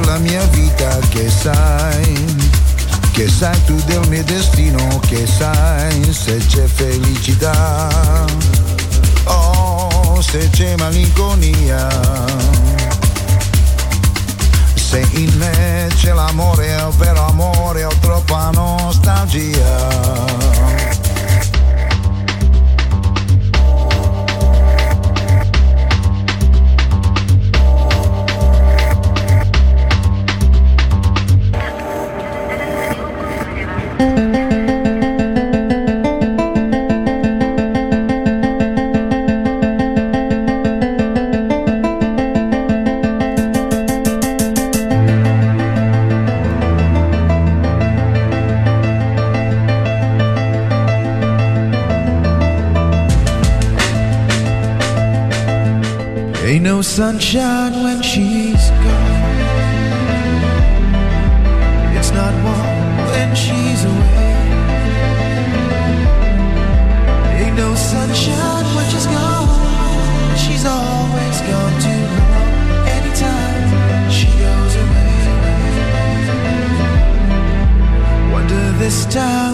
della mia vita che sai, che sai tu del mio destino, che sai se c'è felicità, oh se c'è malinconia, se in me c'è l'amore, vero amore o troppa nostalgia. sunshine when she down.